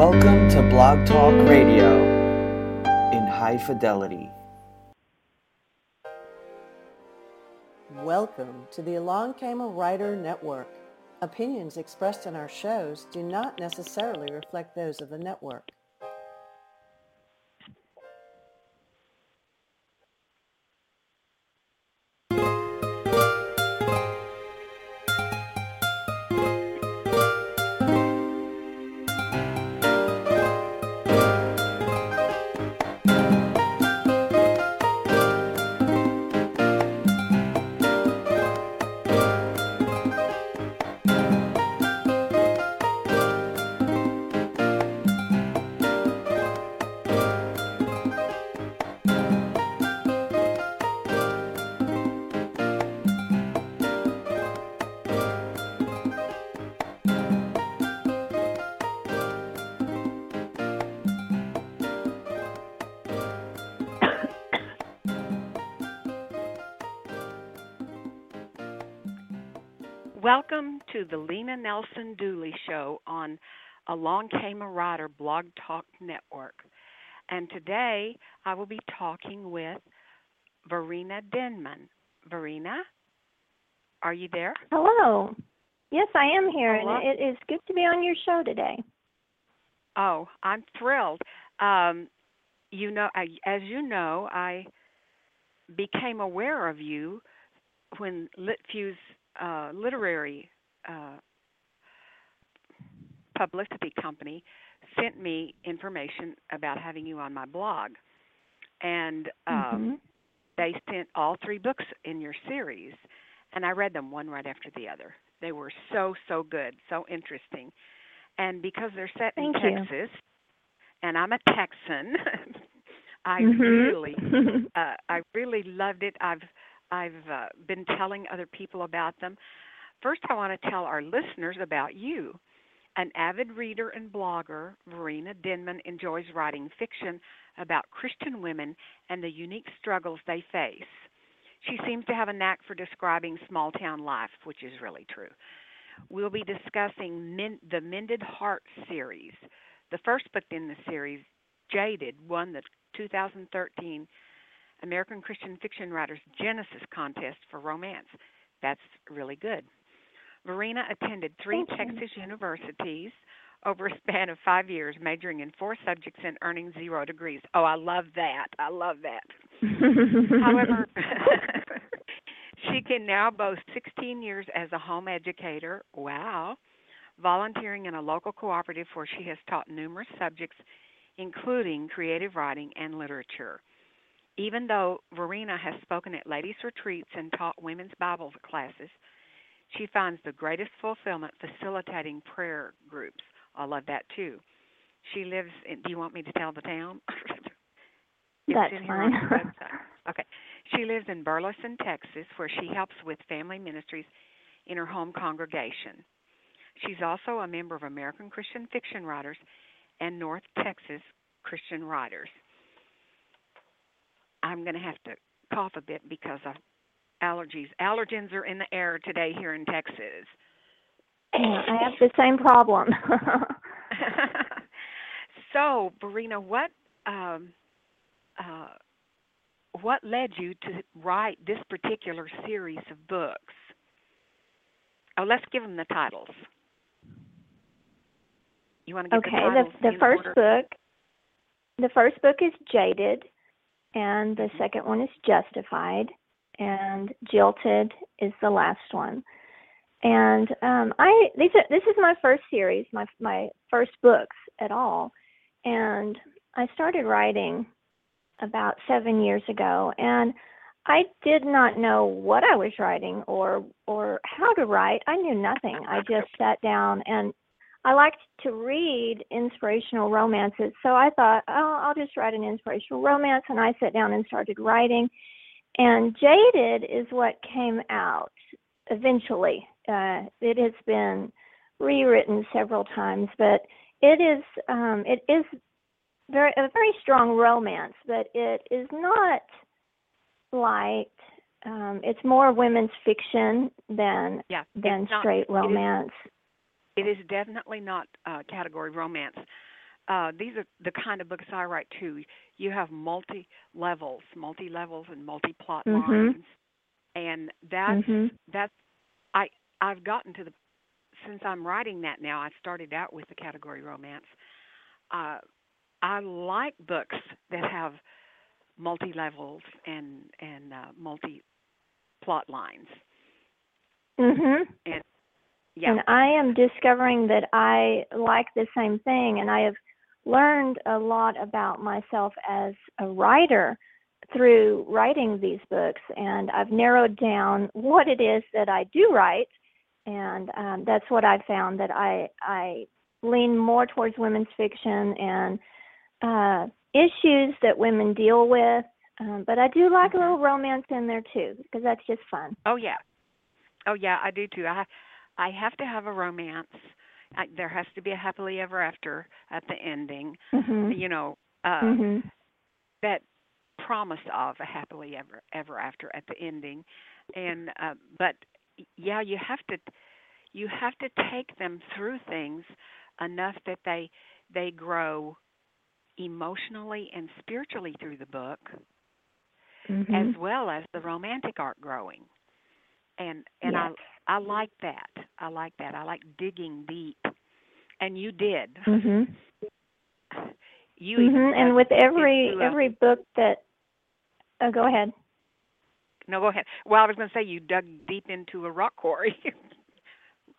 Welcome to Blog Talk Radio in high fidelity. Welcome to the Along Came a Writer Network. Opinions expressed in our shows do not necessarily reflect those of the network. Welcome to the Lena Nelson Dooley Show on Along Came a Writer Blog Talk Network. And today I will be talking with Varina Denman. Varina, are you there? Hello. Yes, I am here, Hello. and it is good to be on your show today. Oh, I'm thrilled. Um, you know, I, as you know, I became aware of you when LitFuse uh, literary uh, publicity company sent me information about having you on my blog, and um, Mhm. they sent all three books in your series, and I read them one right after the other. They were so so good, so interesting, and because they're set Thank in you. Texas, and I'm a Texan, I Mhm. really uh, I really loved it. I've I've uh, been telling other people about them. First, I want to tell our listeners about you. An avid reader and blogger, Varina Denman enjoys writing fiction about Christian women and the unique struggles they face. She seems to have a knack for describing small town life, which is really true. We'll be discussing Men- the Mended Heart series. The first book in the series, Jaded, won the 2013 American Christian Fiction Writers Genesis Contest for Romance. That's really good. Varina attended three Thank you. Texas universities over a span of five years, majoring in four subjects and earning zero degrees. Oh, I love that. I love that. However, she can now boast 16 years as a home educator. Wow. Volunteering in a local cooperative where she has taught numerous subjects, including creative writing and literature. Even though Varina has spoken at ladies' retreats and taught women's Bible classes, she finds the greatest fulfillment facilitating prayer groups. I love that too. She lives in, do you want me to tell the town? That's fine. Okay. She lives in Burleson, Texas, where she helps with family ministries in her home congregation. She's also a member of American Christian Fiction Writers and North Texas Christian Writers. I'm going to have to cough a bit because of allergies. Allergens are in the air today here in Texas. Yeah, I have the same problem. so, Varina, what um, uh, what led you to write this particular series of books? Oh, let's give them the titles. You want to give okay, the the titles the in first order? book the first book is Jaded and the second one is Justified and Jilted is the last one. And um I these are this is my first series, my my first books at all. And I started writing about 7 years ago and I did not know what I was writing or or how to write. I knew nothing. I just sat down and I liked to read inspirational romances, so I thought, oh, I'll just write an inspirational romance, and I sat down and started writing. And Jaded is what came out eventually. Uh, it has been rewritten several times, but it is um, it is very a very strong romance, but it is not light. Um, it's more women's fiction than Yeah, than not- straight it is- romance. It is definitely not uh, category romance. uh, these are the kind of books I write too. You have multi levels, multi levels, and multi plot Mhm. lines, and that's Mhm. that's I I've gotten to the since I'm writing that now. I started out with the category romance. Uh, I like books that have multi levels and and uh, multi plot lines. Mhm. And yeah, And I am discovering that I like the same thing, and I have learned a lot about myself as a writer through writing these books. And I've narrowed down what it is that I do write, and um, that's what I've found that I I lean more towards women's fiction and uh, issues that women deal with. Um, but I do like a Mhm. little romance in there too, because that's just fun. Oh yeah, oh yeah, I do too. I I have to have a romance. I, there has to be a happily ever after at the ending. hmm You know, uh, hmm that promise of a happily ever ever after at the ending, and uh, but yeah, you have to you have to take them through things enough that they they grow emotionally and spiritually through the book hmm as well as the romantic arc growing. And and yes. I like that. I like that. I like digging deep. And you did. hmm You hmm And with every every book that, oh, go ahead. no, go ahead. Well, I was going to say you dug deep into a rock quarry.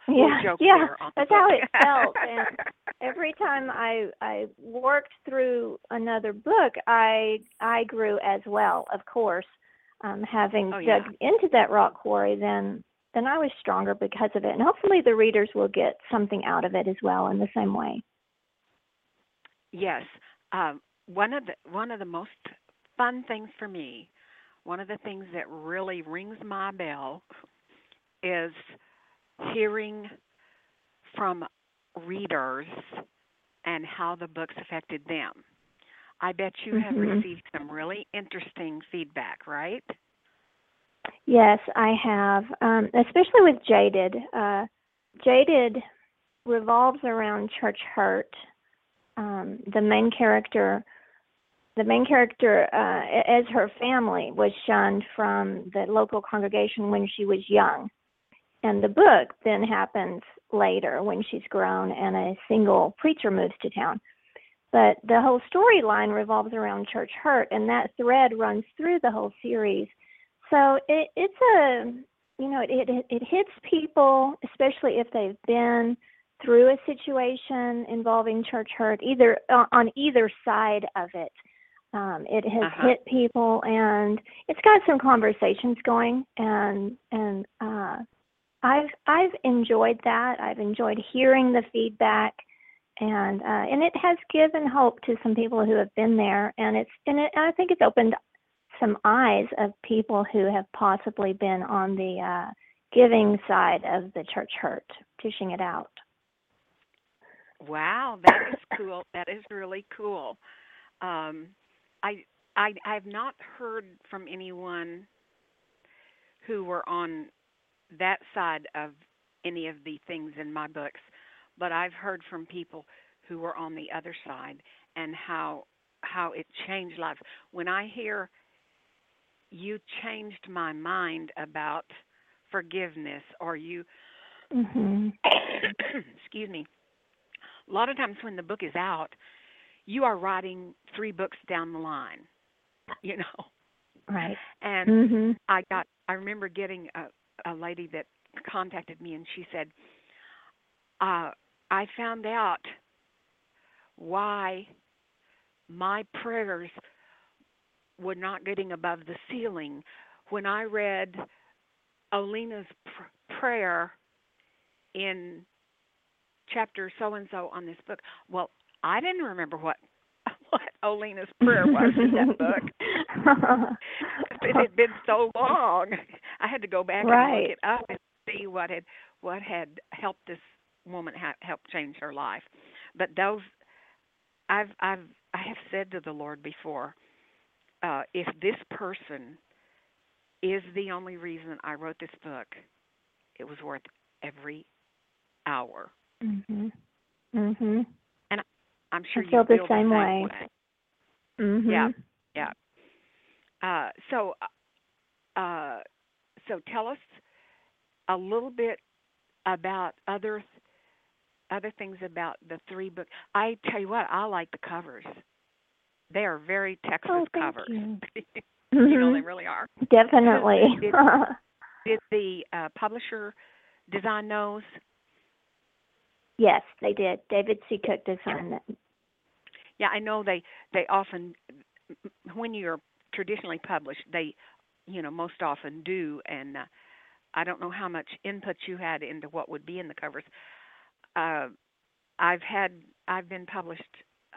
Yeah, yeah, that's how it felt. And every time I I worked through another book, I I grew as well. Of course, um, having Oh, yeah. dug into that rock quarry, then then I was stronger because of it. And hopefully, the readers will get something out of it as well in the same way. Yes. Um, one of the one of the most fun things for me, one of the things that really rings my bell is hearing from readers and how the books affected them. I bet you have Mhm. received some really interesting feedback, right? Yes, I have, um, especially with Jaded. Uh, Jaded revolves around church hurt. Um, the main character, the main character, uh, as her family, was shunned from the local congregation when she was young, and the book then happens later when she's grown and a single preacher moves to town. But the whole storyline revolves around church hurt, and that thread runs through the whole series. So it, it's a, you know, it, it it hits people, especially if they've been through a situation involving church hurt, either uh, on either side of it. Um, it has Uh-huh. hit people, and it's got some conversations going, and and uh, I've I've enjoyed that. I've enjoyed hearing the feedback, and uh, and it has given hope to some people who have been there, and it's and, it, and I think it's opened some eyes of people who have possibly been on the uh, giving side of the church hurt, dishing it out. Wow, that is cool. that is really cool. Um, I I I have not heard from anyone who were on that side of any of the things in my books, but I've heard from people who were on the other side and how how it changed lives. When I hear you changed my mind about forgiveness or you Mhm. excuse me. A lot of times when the book is out, you are writing three books down the line, you know. Right. And Mhm. I got I remember getting a a lady that contacted me and she said, uh, I found out why my prayers were not getting above the ceiling when I read Olena's pr- prayer in chapter so and so on this book. Well, I didn't remember what what Olena's prayer was in that book. it had been so long. I had to go back and Right. look it up and see what had what had helped this woman ha- help change her life. But those I've I've I have said to the Lord before, uh, if this person is the only reason I wrote this book, it was worth every hour. mhm. Mhm. And I'm sure I feel you the same the way. same way. Mhm. Yeah, yeah. Uh, so, uh, so tell us a little bit about other other things about the three books. I tell you what, I like the covers. They are very Texas Oh, covers. you. you know they really are. Definitely. Did- Did the uh, publisher design those? yes, they did. David C. Cook designed them. Yeah, I know they they often when you're traditionally published, they you know most often do and uh, I don't know how much input you had into what would be in the covers. Uh I've had I've been published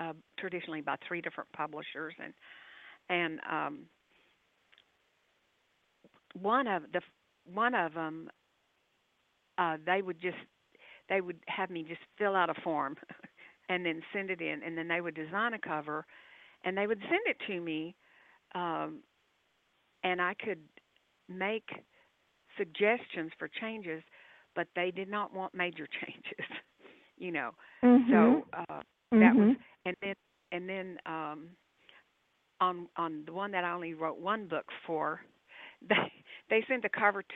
uh traditionally by three different publishers and and um one of the one of them uh they would just they would have me just fill out a form and then send it in and then they would design a cover and they would send it to me um and I could make suggestions for changes but they did not want major changes you know Mhm. so uh that was and then and then um on on the one that I only wrote one book for they they sent a cover to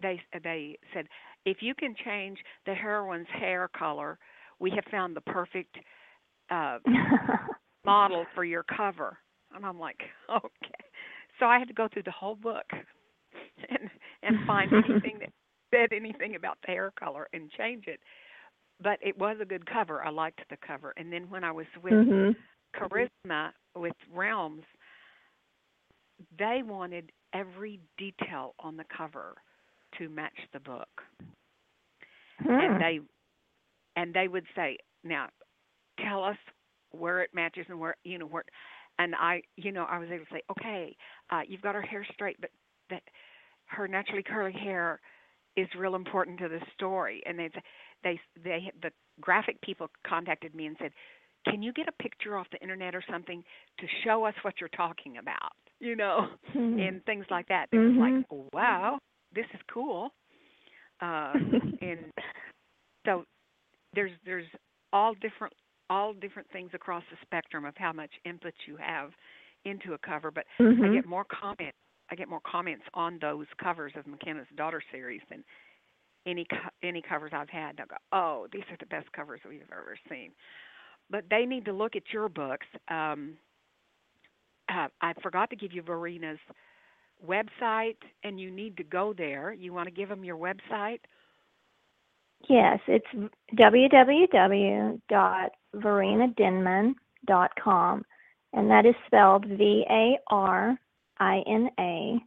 they they said if you can change the heroine's hair color we have found the perfect uh model for your cover. And i'm like okay. So i had to go through the whole book and and find anything that said anything about the hair color and change it but it was a good cover i liked the cover and then when i was with mhm. charisma with realms they wanted every detail on the cover to match the book Hmm. and they and they would say now tell us where it matches and where you know where and i you know i was able to say okay uh you've got her hair straight but that her naturally curly hair is real important to the story and they they they the graphic people contacted me and said can you get a picture off the internet or something to show us what you're talking about you know Mhm. and things like that it was like Mhm. wow this is cool uh and so there's there's all different all different things across the spectrum of how much input you have into a cover but I Mhm. get more comment I get more comments on those covers of McKenna's Daughter series than any any covers I've had. They'll go, "Oh, these are the best covers we've ever seen." But they need to look at your books. Um, uh, I forgot to give you Varina's website, and you need to go there. You want to give them your website? Yes, it's www.varinadenman.com, and that is spelled V A R I N A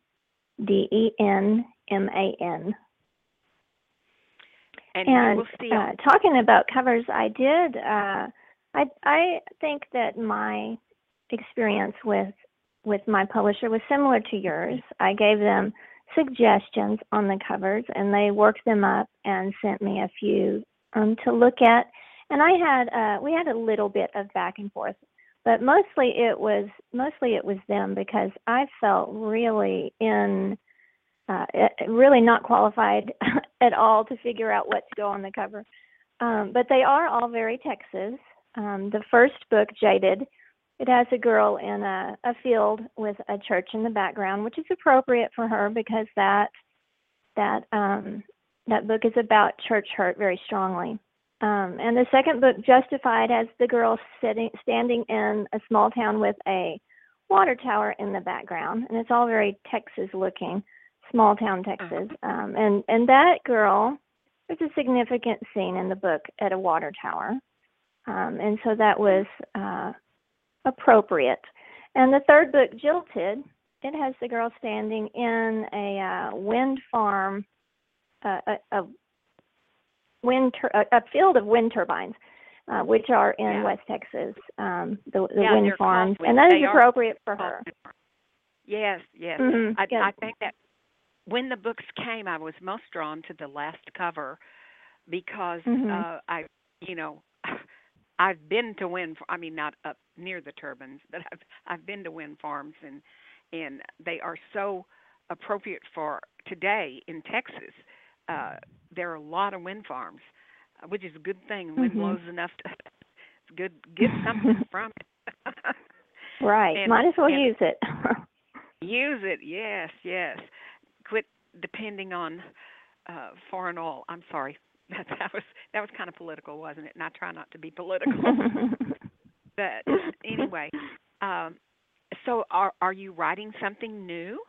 D E N M A N. And, will see. uh, talking about covers, I did. Uh, I I think that my experience with with my publisher was similar to yours. I gave them suggestions on the covers, and they worked them up and sent me a few um, to look at. And I had uh, we had a little bit of back and forth, but mostly it was mostly it was them because I felt really in uh, eh, really not qualified at all to figure out what to go on the cover. Um, but they are all very Texas. Um, the first book, Jaded, it has a girl in a, a field with a church in the background, which is appropriate for her because that that um, that book is about church hurt very strongly. Um, and the second book, Justified, has the girl sitting standing in a small town with a water tower in the background, and it's all very Texas looking small town Texas. Um, and and that girl, there's a significant scene in the book at a water tower, um, and so that was uh, appropriate. And the third book, Jilted, it has the girl standing in a uh, wind farm, uh, a, a wind tur- a, a field of wind turbines. Uh, which are in Yeah. West Texas, um, the, the Yeah, wind farms, and that is appropriate for her. Yes, yes. Mhm, I. I think that when the books came, I was most drawn to the last cover because Mhm. uh, I, you know, I've been to wind. I mean, not up near the turbines, but I've I've been to wind farms, and and they are so appropriate for today in Texas. Uh, there are a lot of wind farms, uh, which is a good thing. Wind Mhm. blows enough to good get something from it. right. And- Might as well use it. Use it, yes, yes. Quit depending on uh foreign oil. I'm sorry. That that was that was kind of political, wasn't it? And I try not to be political. but anyway, um so are are you writing something new?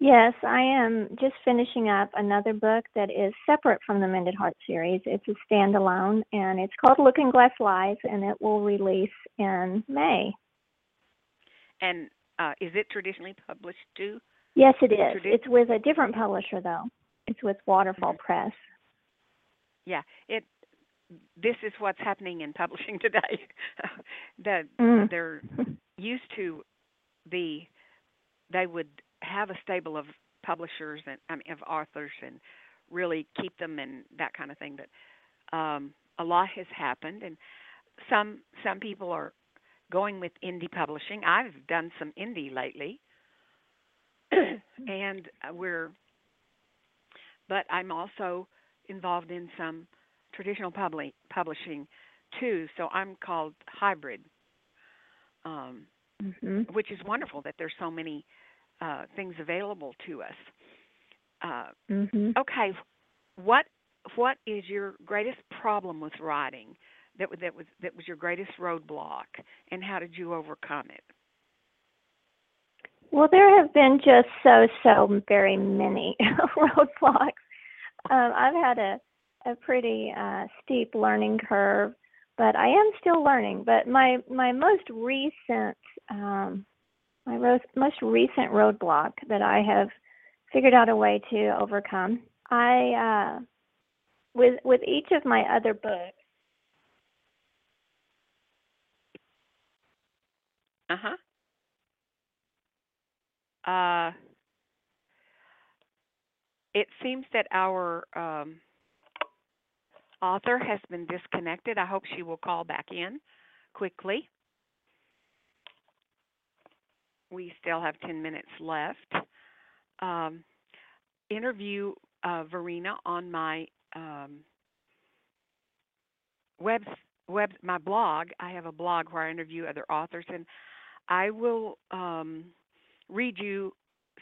Yes, I am just finishing up another book that is separate from the Mended Heart series. It's a standalone and it's called Looking Glass Lies and it will release in May. And uh is it traditionally published too? Yes, it is. Tradi- It's with a different publisher though. It's with Waterfall Press. Yeah, it this is what's happening in publishing today. that Mm. they're used to the they would have a stable of publishers and I mean of authors and really keep them and that kind of thing but um a lot has happened and some some people are going with indie publishing. I've done some indie lately. And uh, we're but i'm also involved in some traditional public publishing too so i'm called hybrid um hmm which is wonderful that there's so many uh, things available to us. Uh, hmm okay, what what is your greatest problem with writing? That was that was that was your greatest roadblock, and how did you overcome it? Well, there have been just so so very many roadblocks. Um, I've had a a pretty uh, steep learning curve, but I am still learning. But my my most recent um, my most recent roadblock that I have figured out a way to overcome. I uh, with with each of my other books. Uh-huh. Uh It seems that our um, author has been disconnected. I hope she will call back in quickly. We still have 10 minutes left. Um, interview uh, Varina on my um, web web my blog. I have a blog where I interview other authors, and I will um, read you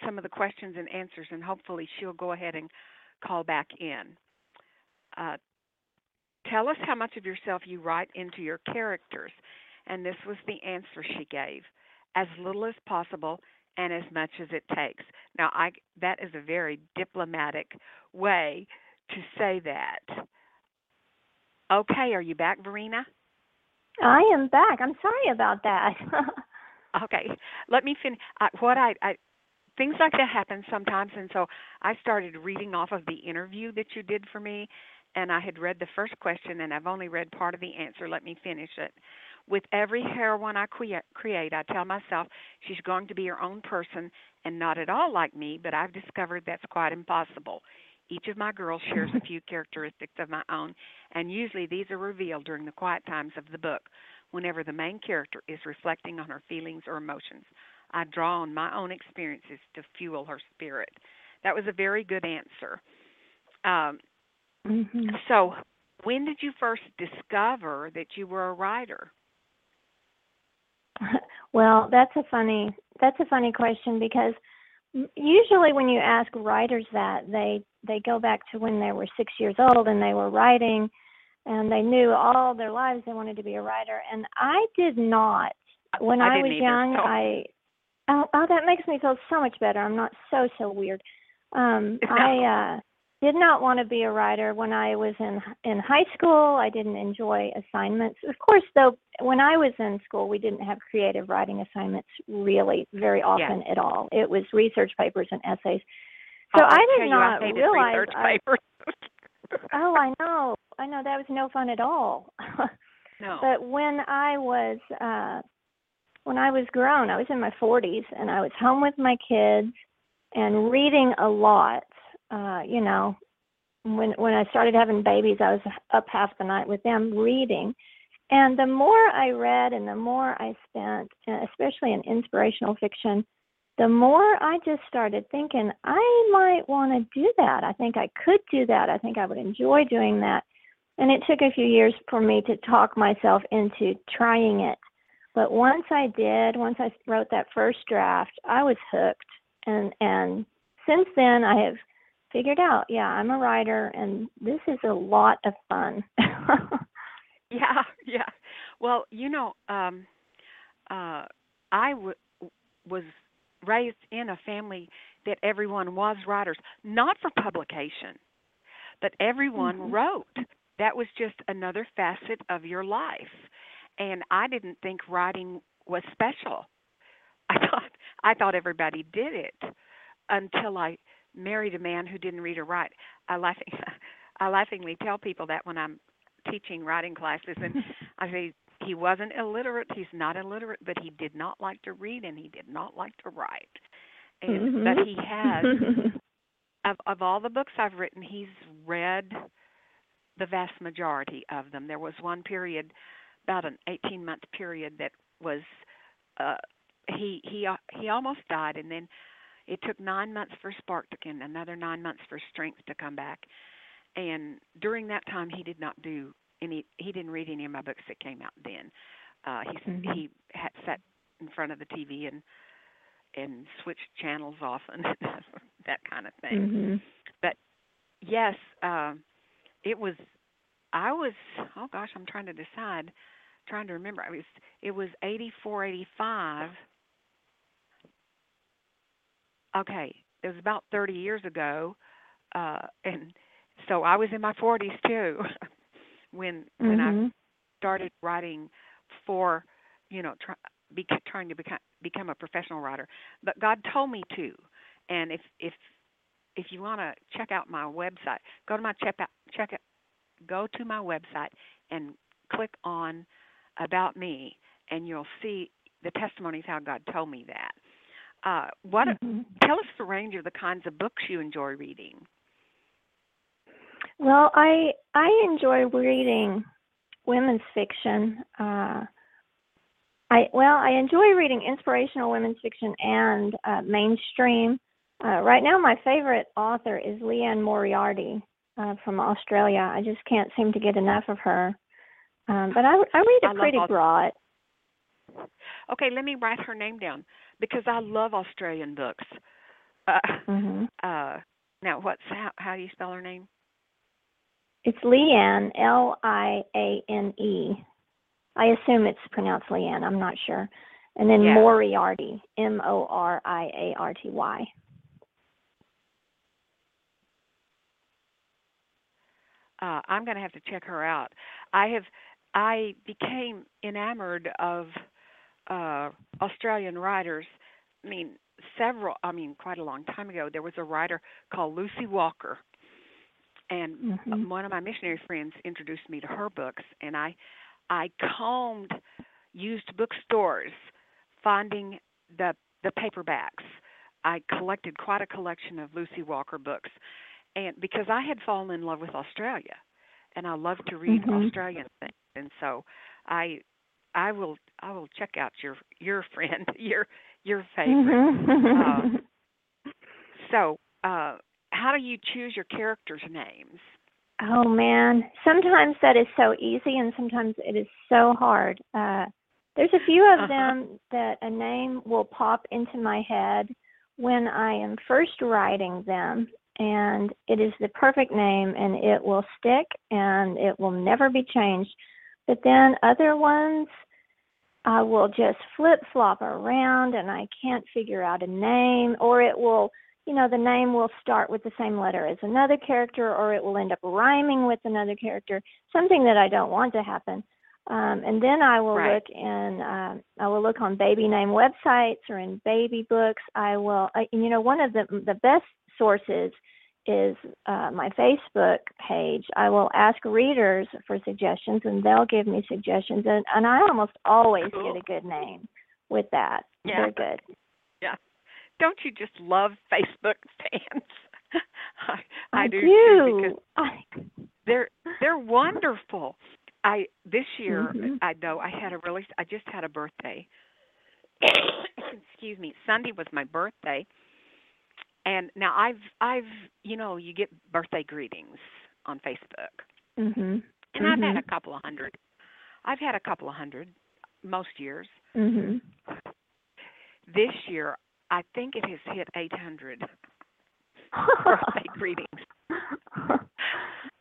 some of the questions and answers, and hopefully she'll go ahead and call back in. Uh, tell us how much of yourself you write into your characters, and this was the answer she gave: as little as possible and as much as it takes. Now, I that is a very diplomatic way to say that. Okay, are you back, Varina? I am back. I'm sorry about that. Okay, let me finish. Uh, what I, I things like that happen sometimes, and so I started reading off of the interview that you did for me, and I had read the first question, and I've only read part of the answer. Let me finish it. With every heroine I crea- create, I tell myself she's going to be her own person and not at all like me, but I've discovered that's quite impossible. Each of my girls shares a few characteristics of my own, and usually these are revealed during the quiet times of the book whenever the main character is reflecting on her feelings or emotions. I draw on my own experiences to fuel her spirit. That was a very good answer. Um, hmm so, when did you first discover that you were a writer? Well, that's a funny that's a funny question because usually when you ask writers that they they go back to when they were 6 years old and they were writing and they knew all their lives they wanted to be a writer and I did not when I I, was young I oh, oh that makes me feel so much better. I'm not so so weird. Um I uh did not want to be a writer when I was in in high school. I didn't enjoy assignments. Of course, though, when I was in school, we didn't have creative writing assignments really very often at all. It was research papers and essays. So I'll I did not I realize. research I, oh, I know, I know that was no fun at all. no. But when I was uh when I was grown, I was in my 40s and I was home with my kids and reading a lot. Uh, you know, when when I started having babies, I was up half the night with them reading. And the more I read and the more I spent, uh, especially in inspirational fiction, the more I just started thinking I might want to do that. I think I could do that. I think I would enjoy doing that. and it took a few years for me to talk myself into trying it. But once I did, once I wrote that first draft, I was hooked. And and since then I have figured out, yeah, I'm a writer and this is a lot of fun. yeah, yeah. Well, you know, um uh I w- was raised in a family that everyone was writers, not for publication, but everyone mm-hmm. wrote. That was just another facet of your life. And I didn't think writing was special. I thought I thought everybody did it until I married a man who didn't read or write. I laughing I laughingly tell people that when I'm teaching writing classes and I say he wasn't illiterate, he's not illiterate, but he did not like to read and he did not like to write. And mm-hmm. but he has of of all the books I've written, he's read the vast majority of them. There was one period, about an 18 month period, that was uh, he he uh, he almost died, and then it took nine months for spark to and another nine months for strength to come back. And during that time, he did not do any. He didn't read any of my books that came out then. Uh, he mm-hmm. he had sat in front of the TV and and switched channels often, that kind of thing. Mm-hmm. But yes, uh, it was. I was. Oh gosh, I'm trying to decide. Trying to remember. I was. It was 84, 85. Okay, it was about 30 years ago, uh, and so I was in my 40s too when when mm-hmm. I started writing for, you know, try, be, trying to become become a professional writer. But God told me to, and if if if you want to check out my website, go to my check out check it, go to my website and click on about me, and you'll see the testimonies how God told me that. Uh, what mm-hmm. tell us the range of the kinds of books you enjoy reading? Well, I I enjoy reading women's fiction. Uh, I well, I enjoy reading inspirational women's fiction and uh, mainstream. Uh, right now, my favorite author is Liane Moriarty uh, from Australia. I just can't seem to get enough of her. Um, but I, I read a I pretty broad. Okay, let me write her name down because I love Australian books. Uh, mm-hmm. uh, now, what's how, how do you spell her name? It's Liane, L I A N E. I assume it's pronounced Leanne. I'm not sure. And then yeah. Moriarty, M O R I A R T Y. Uh, I'm going to have to check her out. I have I became enamored of uh, Australian writers. I mean, several. I mean, quite a long time ago, there was a writer called Lucy Walker, and mm-hmm. one of my missionary friends introduced me to her books, and I I combed used bookstores, finding the the paperbacks. I collected quite a collection of Lucy Walker books, and because I had fallen in love with Australia, and I love to read mm-hmm. Australian things, and so I I will I will check out your your friend your your favorite. Mm-hmm. uh, so, uh, how do you choose your characters' names? Oh man, sometimes that is so easy, and sometimes it is so hard. Uh, there's a few of uh-huh. them that a name will pop into my head when I am first writing them, and it is the perfect name, and it will stick, and it will never be changed. But then other ones, I will just flip flop around, and I can't figure out a name, or it will you know, the name will start with the same letter as another character or it will end up rhyming with another character, something that I don't want to happen. Um, and then I will right. look in, uh, I will look on baby name websites or in baby books. I will, uh, you know, one of the the best sources is uh, my Facebook page. I will ask readers for suggestions, and they'll give me suggestions, and, and I almost always cool. get a good name with that. Yeah. They're good. Yeah don't you just love Facebook fans? I, I, I do, do. too because I... they're they're wonderful. I this year mm-hmm. I know I had a really I just had a birthday. Excuse me. Sunday was my birthday. And now I've I've you know, you get birthday greetings on Facebook. Mhm. and I've had Mhm. a couple of hundred. I've had a couple of hundred most years. Mhm. This year, I think it has hit 800 birthday greetings.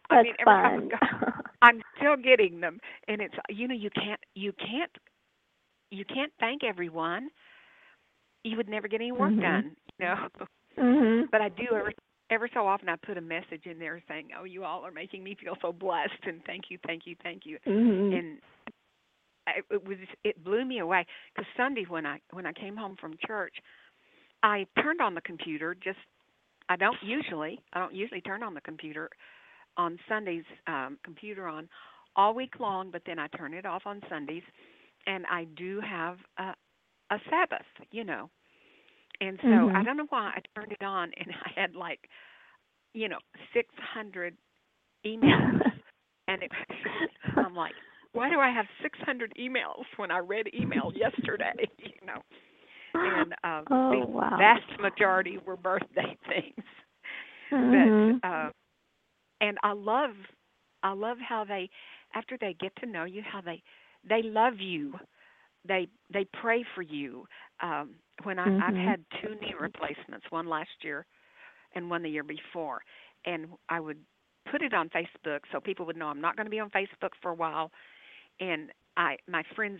I That's mean, every time I fun. I'm still getting them, and it's you know you can't you can't you can't thank everyone. You would never get any work Mhm. done, you know. Mhm. But I do every ever so often I put a message in there saying, "Oh, you all are making me feel so blessed, and thank you, thank you, thank you." Mhm. And I, it was it blew me away because Sunday when I when I came home from church, I turned on the computer. Just I don't usually I don't usually turn on the computer on Sundays. Um, computer on all week long, but then I turn it off on Sundays, and I do have a a Sabbath, you know. And so I Mhm. don't know why I turned it on, and I had like, you know, six hundred emails, and it, I'm like, why do I have 600 emails when I read email yesterday? You know, and uh, oh the wow. vast majority were birthday things. Mhm. But uh, and I love, I love how they, after they get to know you, how they, they love you. They they pray for you. Um, when I, I've Mhm. had two knee replacements, one last year, and one the year before, and I would put it on Facebook so people would know I'm not going to be on Facebook for a while. And I, my friends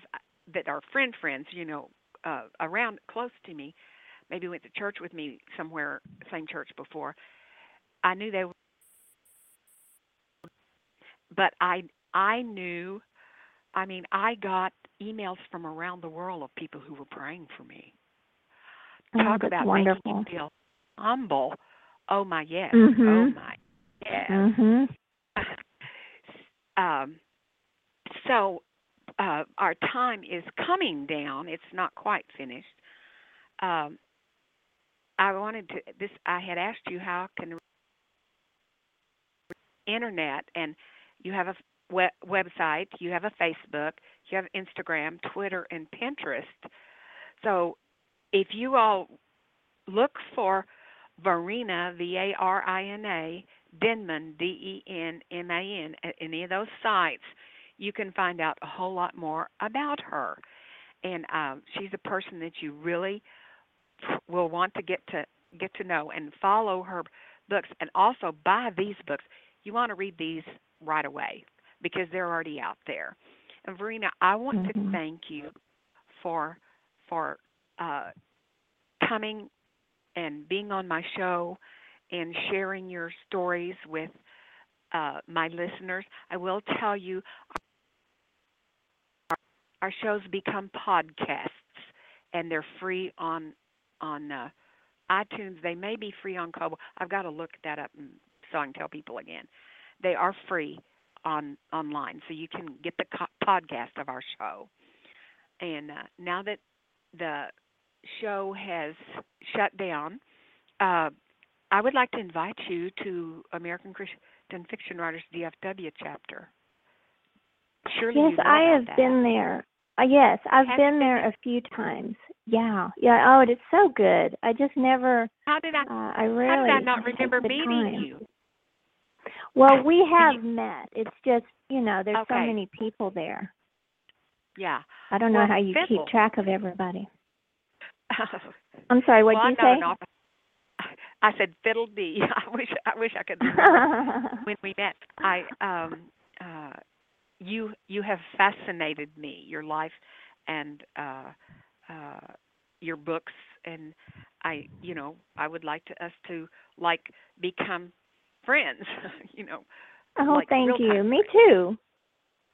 that are friend friends, you know, uh, around close to me, maybe went to church with me somewhere, same church before. I knew they were, but I, I knew. I mean, I got emails from around the world of people who were praying for me. Oh, Talk that's about wonderful. making you feel humble. Oh my yes. Oh Mhm. my yes. Mhm. um, so uh, our time is coming down. It's not quite finished. Um, I wanted to this. I had asked you how can internet and you have a web, website, you have a Facebook, you have Instagram, Twitter, and Pinterest. So if you all look for Varina, V A R I N A, Denman, D E N M A N, at any of those sites, you can find out a whole lot more about her. And um, she's a person that you really will want to get to get to know and follow her books, and also buy these books. You want to read these right away because they're already out there. And Varina, I want to Mhm. thank you for for uh, coming and being on my show and sharing your stories with uh, my listeners. I will tell you, our, our shows become podcasts, and they're free on on uh, iTunes. They may be free on Kobo. I've got to look that up so I can tell people again. They are free on online, so you can get the co- podcast of our show. And uh, now that the show has shut down, uh, I would like to invite you to American Christian Fiction Writers DFW chapter. Surely Yes, I have that. been there. Uh, yes, I've been been there a few times. Yeah, yeah. Oh, it is so good. I just never. How did I? Uh, I how really. did I not remember meeting time. you? Well, we have you- met. It's just you know, there's so many people there. Yeah. I don't know how you keep track of everybody. I'm sorry. What well, did I'm you say? I said fiddle dee. I wish I wish I could when we met. I um uh you you have fascinated me, your life and uh uh your books and I you know, I would like to us to like become friends, you know. oh, like thank you. Me too.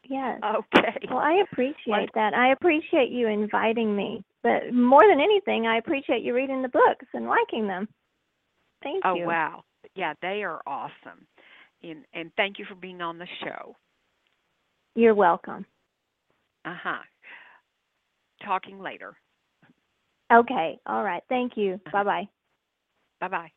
Yes. Okay. Well, I appreciate that. I appreciate you inviting me. But more than anything, I appreciate you reading the books and liking them. Thank oh you. Oh wow. Yeah, they are awesome. And and thank you for being on the show. You're welcome. Uh-huh. Talking later. Okay. All right. Thank you. Uh-huh. Bye bye. Bye-bye.